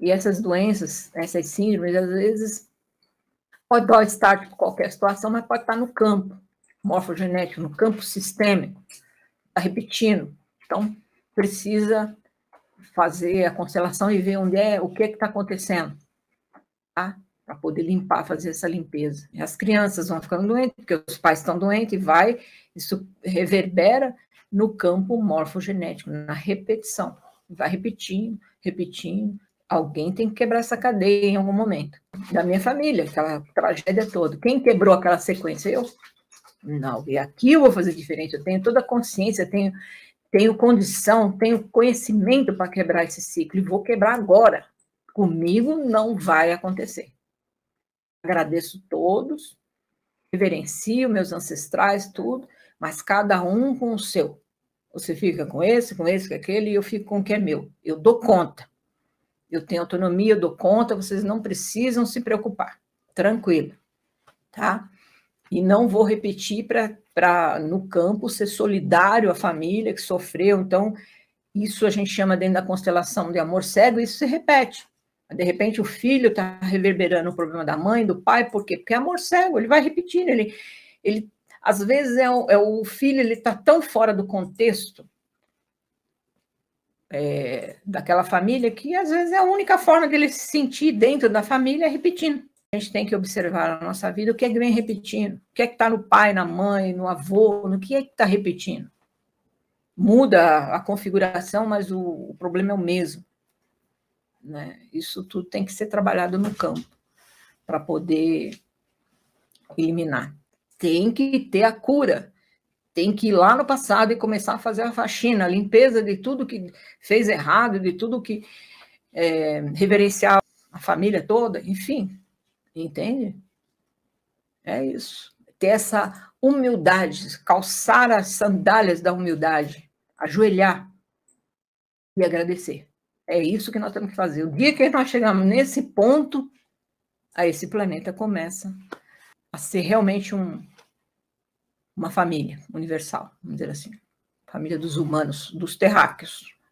E essas doenças, essas síndromes, às vezes, pode dar start por qualquer situação, mas pode estar no campo morfogenético, no campo sistêmico, está repetindo. Então, precisa fazer a constelação e ver onde é, o que é está acontecendo, tá? Para poder limpar, fazer essa limpeza. E as crianças vão ficando doentes, porque os pais estão doentes, e vai, isso reverbera no campo morfogenético, na repetição. Vai repetindo, repetindo. Alguém tem que quebrar essa cadeia em algum momento. Da minha família, aquela tragédia toda. Quem quebrou aquela sequência? Eu. Não, e aqui eu vou fazer diferente. Eu tenho toda a consciência, tenho tenho condição, tenho conhecimento para quebrar esse ciclo e vou quebrar agora. Comigo não vai acontecer. Agradeço todos, reverencio meus ancestrais, tudo, mas cada um com o seu. Você fica com esse, com esse, com aquele, e eu fico com o que é meu. Eu dou conta. Eu tenho autonomia, eu dou conta, vocês não precisam se preocupar. Tranquilo. Tá? E não vou repetir para no campo ser solidário à família que sofreu. Então, isso a gente chama dentro da constelação de amor cego, isso se repete. De repente o filho está reverberando o problema da mãe, do pai, por quê? Porque é amor cego, ele vai repetindo, ele, ele às vezes é o, é o filho, ele está tão fora do contexto é, daquela família que às vezes é a única forma dele se sentir dentro da família é repetindo a gente tem que observar na nossa vida o que é que vem repetindo, o que é que está no pai, na mãe, no avô, no que é que está repetindo. Muda a configuração, mas o, o problema é o mesmo. Né? Isso tudo tem que ser trabalhado no campo para poder eliminar. Tem que ter a cura, tem que ir lá no passado e começar a fazer a faxina, a limpeza de tudo que fez errado, de tudo que é, reverenciar a família toda, enfim, Entende? É isso. Ter essa humildade, calçar as sandálias da humildade, ajoelhar e agradecer. É isso que nós temos que fazer. O dia que nós chegamos nesse ponto, aí esse planeta começa a ser realmente um, uma família universal, vamos dizer assim. Família dos humanos, dos terráqueos.